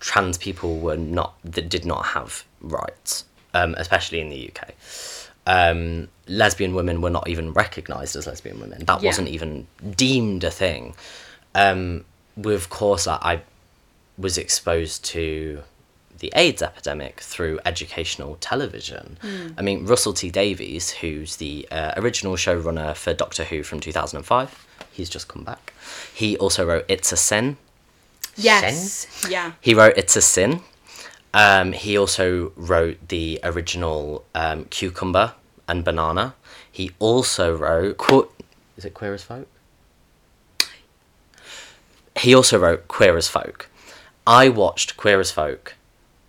trans people were not that did not have rights, um, especially in the UK. Um, lesbian women were not even recognised as lesbian women. That Yeah. wasn't even deemed a thing. Um, with of course, I, was exposed to the AIDS epidemic through educational television. I mean, Russell T Davies, who's the uh, original showrunner for Doctor Who from 2005, he's just come back. He also wrote It's a Sin, Yes. Yeah. he wrote It's a Sin. Um, he also wrote the original um, Cucumber and Banana. He also wrote. Is it Queer as Folk? He also wrote Queer as Folk. I watched Queer as Folk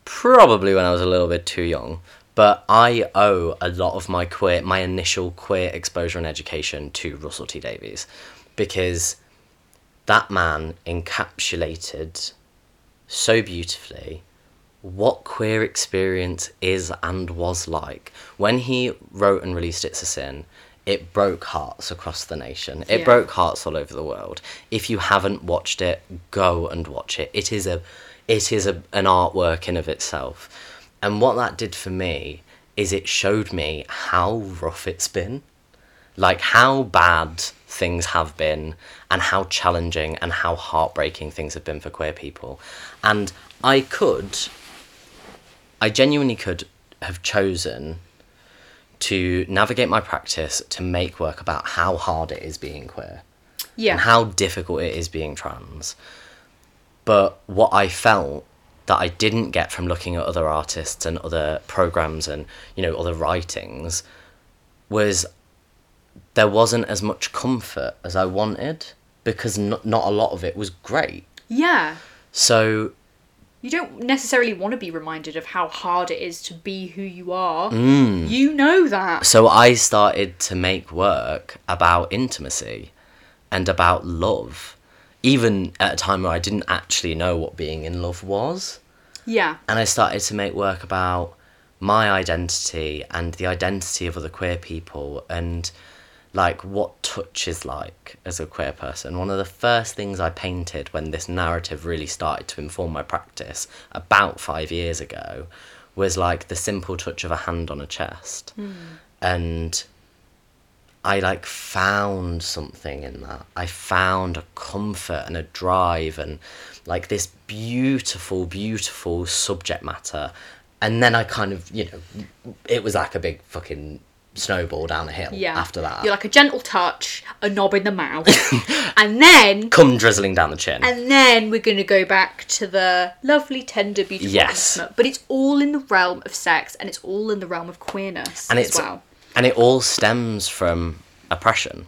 probably when I was a little bit too young, but I owe a lot of my queer, my initial queer exposure and education to Russell T Davies, because that man encapsulated so beautifully what queer experience is and was like. When he wrote and released It's a Sin, it broke hearts across the nation. It Yeah. broke hearts all over the world. If you haven't watched it, go and watch it. It is a it is a, an artwork in of itself. And what that did for me is it showed me how rough it's been like how bad things have been and how challenging and how heartbreaking things have been for queer people and i could i genuinely could have chosen to navigate my practice to make work about how hard it is being queer Yeah. and how difficult it is being trans. But what I felt that I didn't get from looking at other artists and other programs and you know other writings was there wasn't as much comfort as I wanted because not, not a lot of it was great. yeah. So You don't necessarily want to be reminded of how hard it is to be who you are. Mm. You know that. so I started to make work about intimacy and about love even at a time where I didn't actually know what being in love was. Yeah. and I started to make work about my identity and the identity of other queer people and like what touch is like as a queer person. One of the first things I painted when this narrative really started to inform my practice about five years ago was like the simple touch of a hand on a chest. Hmm. And I like found something in that. I found a comfort and a drive and like this beautiful, beautiful subject matter. And then I kind of, you know, it was like a big fucking snowball down a hill Yeah. after that. You're like a gentle touch, a knob in the mouth. and then Come drizzling down the chin. and then we're going to go back to the lovely, tender, beautiful, Yes. intimate. But it's all in the realm of sex and it's all in the realm of queerness and as it's well. and it all stems from oppression.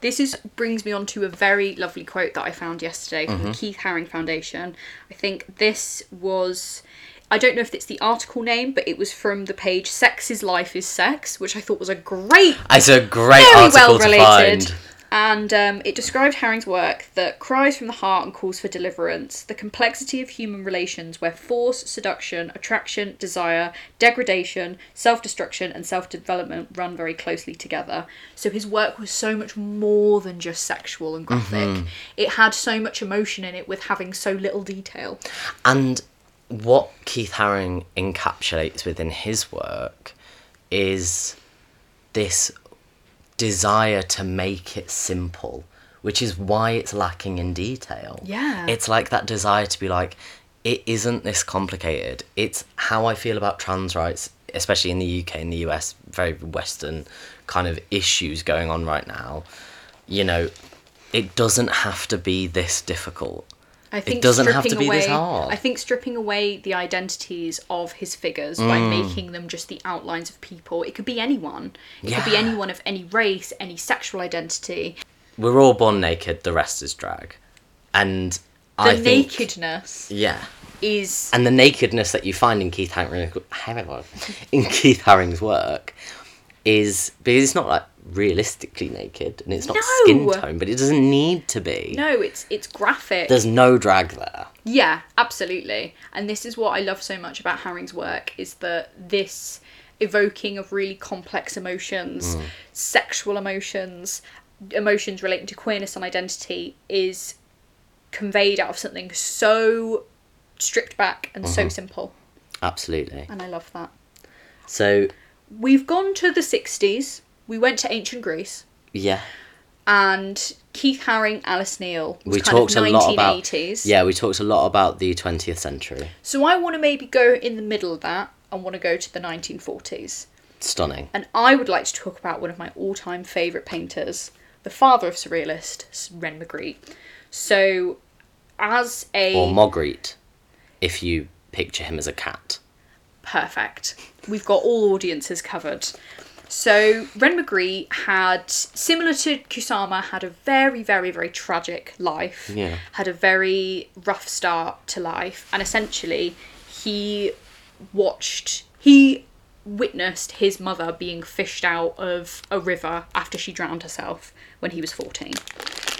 This is brings me on to a very lovely quote that I found yesterday from Mm-hmm. the Keith Haring Foundation. I think this was I don't know if it's the article name, but it was from the page "Sex is Life is Sex," which I thought was a great It's a great very article well to related. find. And um, it described Haring's work that cries from the heart and calls for deliverance, the complexity of human relations where force, seduction, attraction, desire, degradation, self destruction, and self development run very closely together. So his work was so much more than just sexual and graphic. Mm-hmm. It had so much emotion in it with having so little detail. And what Keith Haring encapsulates within his work is this desire to make it simple, which is why it's lacking in detail. Yeah. It's like that desire to be like, it isn't this complicated. It's how I feel about trans rights, especially in the UK and the US, very Western kind of issues going on right now. You know, it doesn't have to be this difficult. I think doesn't have to stripping be away, this hard. I think stripping away the identities of his figures by Mm. making them just the outlines of people. It could be anyone. It could be anyone of any race, any sexual identity. We're all born naked. The rest is drag, and The I think The nakedness yeah, is and the nakedness that you find in Keith Haring, in Keith Haring's work is because it's not like realistically naked and it's not No. skin tone, but it doesn't need to be. no, it's it's graphic. There's no drag there. Yeah, absolutely. And this is what I love so much about Haring's work is that this evoking of really complex emotions, mm. sexual emotions, emotions relating to queerness and identity is conveyed out of something so stripped back and so mm-hmm. simple. Absolutely. And I love that. So We've gone to the 60s. We went to ancient Greece yeah, and Keith Haring, Alice Neel we kind talked of a lot about 1980s. yeah, we talked a lot about the 20th century. So I want to maybe go in the middle of that. I want to go to the 1940s. Stunning. And I would like to talk about one of my all time favourite painters, the father of Surrealist, René Magritte. So, as a. Or Mogritte, if you picture him as a cat. Perfect. We've got all audiences covered. So René Magritte had, similar to Kusama, had a very, very, very tragic life. Yeah. Had a very rough start to life, and essentially, he watched, he witnessed his mother being fished out of a river after she drowned herself when he was fourteen.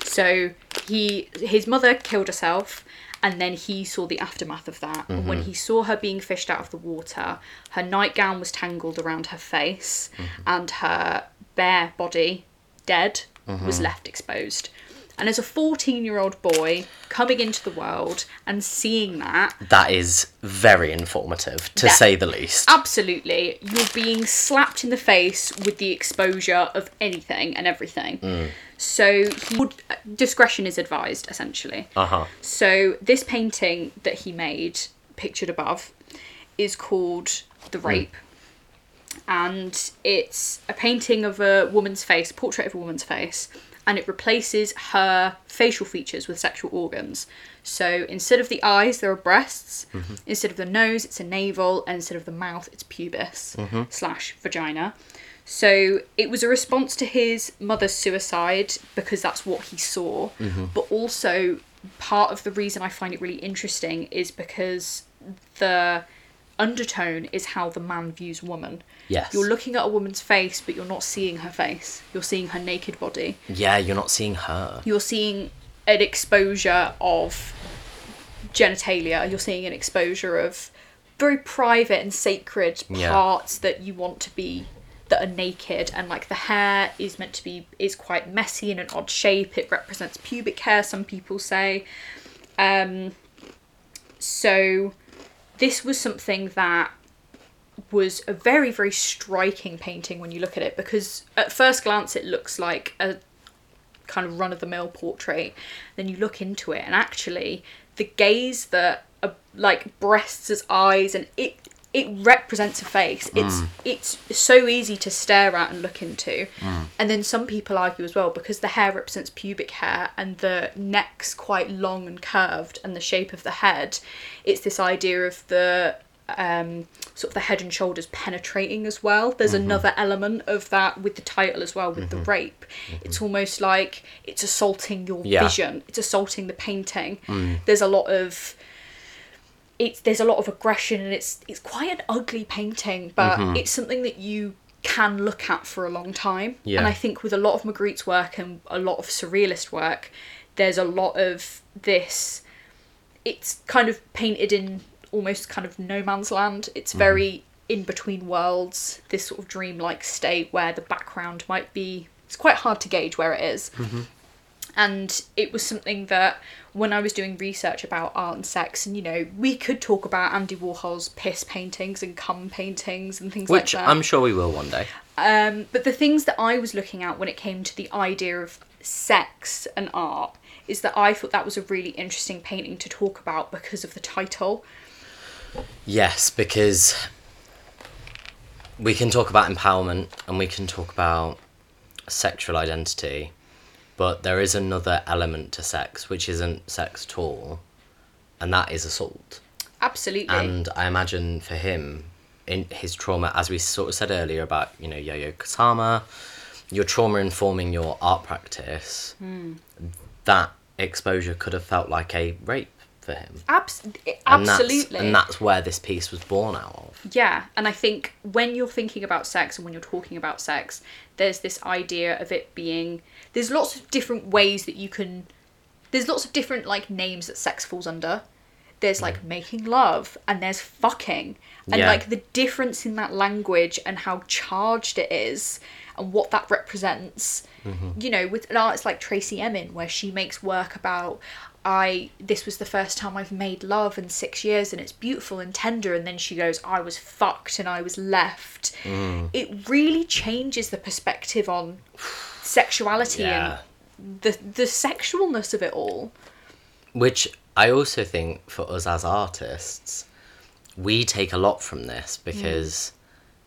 So he his mother killed herself and then he saw the aftermath of that. And when mm-hmm. he saw her being fished out of the water, her nightgown was tangled around her face mm-hmm. and her bare body, dead, was mm-hmm. left exposed. And as a 14 year old boy coming into the world and seeing that, That is very informative, to say the least. absolutely, you're being slapped in the face with the exposure of anything and everything. Mm. So he would, uh, discretion is advised, essentially. Uh huh. So this painting that he made, pictured above, is called The mm. Rape. And it's a painting of a woman's face, portrait of a woman's face, and it replaces her facial features with sexual organs. So instead of the eyes, there are breasts. Mm-hmm. Instead of the nose, it's a navel, and instead of the mouth, it's pubis mm-hmm. slash vagina. So it was a response to his mother's suicide because that's what he saw. Mm-hmm. But also, part of the reason I find it really interesting is because the undertone is how the man views woman. Yes. You're looking at a woman's face, but you're not seeing her face. You're seeing her naked body. Yeah, you're not seeing her. You're seeing an exposure of genitalia. You're seeing an exposure of very private and sacred Yeah. parts that you want to be that are naked and like the hair is meant to be is quite messy in an odd shape it represents pubic hair some people say um so this was something that was a very very striking painting when you look at it because at first glance it looks like a kind of run of the mill portrait then you look into it and actually the gaze that uh, like breasts as eyes and it it represents a face it's mm. it's so easy to stare at and look into mm. and then some people argue as well because the hair represents pubic hair and the neck's quite long and curved and the shape of the head it's this idea of the um, sort of the head and shoulders penetrating as well. There's mm-hmm. another element of that with the title as well, with the mm-hmm. rape. Mm-hmm. It's almost like it's assaulting your Yeah. vision. It's assaulting the painting. Mm. There's a lot of it's there's a lot of aggression and it's it's quite an ugly painting, but mm-hmm. it's something that you can look at for a long time. Yeah. And I think with a lot of Magritte's work and a lot of surrealist work, there's a lot of this it's kind of painted in almost kind of no man's land. It's mm-hmm. very in between worlds, this sort of dreamlike state where the background might be. It's quite hard to gauge where it is. Mm-hmm. And it was something that when I was doing research about art and sex, and you know, we could talk about Andy Warhol's piss paintings and cum paintings and things Which like that. Which I'm sure we will one day. Um, but the things that I was looking at when it came to the idea of sex and art is that I thought that was a really interesting painting to talk about because of the title. Yes, because we can talk about empowerment and we can talk about sexual identity, but there is another element to sex which isn't sex at all, and that is assault. Absolutely. And I imagine for him, in his trauma, as we sort of said earlier about you know Yo-Yo Kusama, your trauma informing your art practice, Hmm. that exposure could have felt like a rape for him. Abs- eh, And absolutely. That's, and that's where this piece was born out of. Yeah, and I think when you're thinking about sex and when you're talking about sex, there's this idea of it being there's lots of different ways that you can there's lots of different like names that sex falls under. There's like mm. making love and there's fucking. And Yeah. like the difference in that language and how charged it is and what that represents. Mm-hmm. You know, with an artist like Tracey Emin where she makes work about I this was the first time I've made love in six years and it's beautiful and tender and then she goes, I was fucked and I was left. Mm. It really changes the perspective on sexuality Yeah. and the the sexualness of it all. Which I also think for us as artists, we take a lot from this mm. because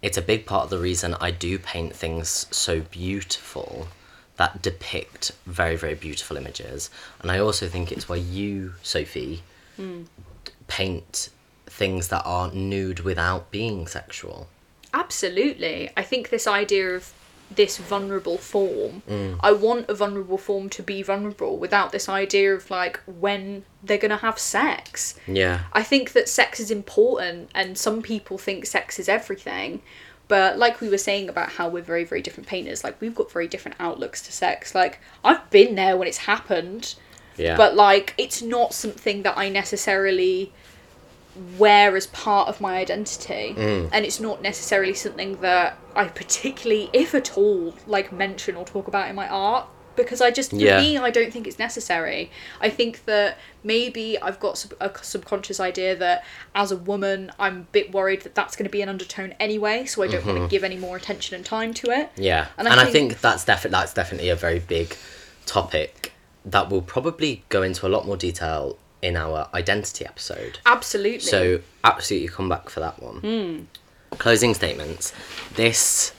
it's a big part of the reason I do paint things so beautiful that depict very, very beautiful images. And I also think it's why you, Sophie, d- paint things that are nude without being sexual. Absolutely. I think this idea of this vulnerable form, mm. I want a vulnerable form to be vulnerable without this idea of like when they're going to have sex. Yeah. I think that sex is important, and some people think sex is everything. But like we were saying about how we're very, very different painters, like we've got very different outlooks to sex. Like I've been there when it's happened, Yeah. but like it's not something that I necessarily wear as part of my identity, Mm. and it's not necessarily something that I particularly, if at all, like mention or talk about in my art. Because I just, for Yeah. me, I don't think it's necessary. I think that maybe I've got sub- a subconscious idea that as a woman, I'm a bit worried that that's going to be an undertone anyway, so I don't want to give any more attention and time to it. Mm-hmm. Yeah, And and, I I, think- think, that's definitely that's definitely a very big topic that will probably go into a lot more detail in our identity episode. Absolutely. So absolutely come back for that one. Hmm. Closing statements. This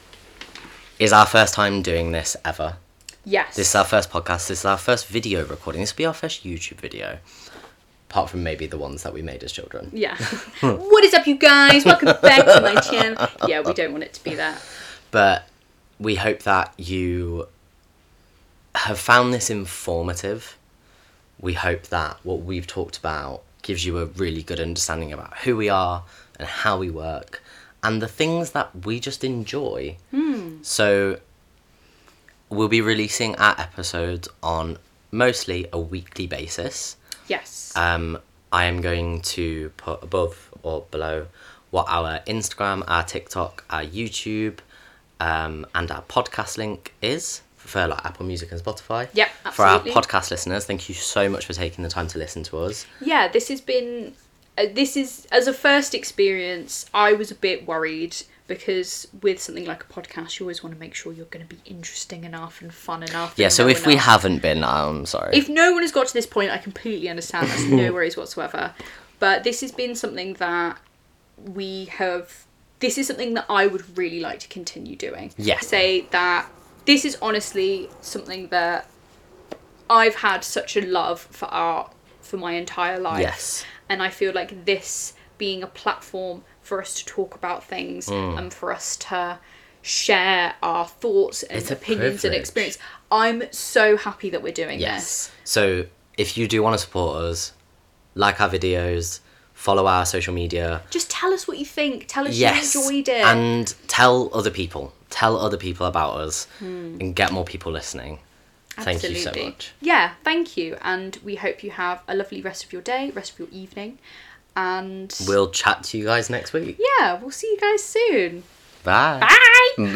is our first time doing this ever. yes. This is our first podcast. This is our first video recording. This will be our first YouTube video. Apart from maybe the ones that we made as children. Yeah. what is up, you guys? Welcome back to my channel. Yeah, we don't want it to be that. But we hope that you have found this informative. We hope that what we've talked about gives you a really good understanding about who we are and how we work and the things that we just enjoy. So we'll be releasing our episodes on mostly a weekly basis. Yes. Um, I am going to put above or below what our Instagram, our TikTok, our YouTube, um, and our podcast link is for like Apple Music and Spotify. Yep, For our podcast listeners, thank you so much for taking the time to listen to us. yeah, this has been. Uh, this is as a first experience. I was a bit worried because with something like a podcast, you always want to make sure you're going to be interesting enough and fun enough. Yeah, so if we haven't been, I'm sorry. if no one has got to this point, I completely understand. That's no worries whatsoever. But this has been something that we have. This is something that I would really like to continue doing. Yes. Say that this is honestly something that I've had such a love for art for my entire life. Yes. And I feel like this being a platform for us to talk about things Mm. and for us to share our thoughts and opinions and experience. I'm so happy that we're doing this. So if you do want to support us, like our videos, follow our social media, Just tell us what you think. Tell us yes, you enjoyed it. and tell other people. Tell other people about us Hmm. and get more people listening. Thank you so much. Yeah, thank you. And we hope you have a lovely rest of your day, rest of your evening. And We'll chat to you guys next week. yeah, we'll see you guys soon. Bye. Bye.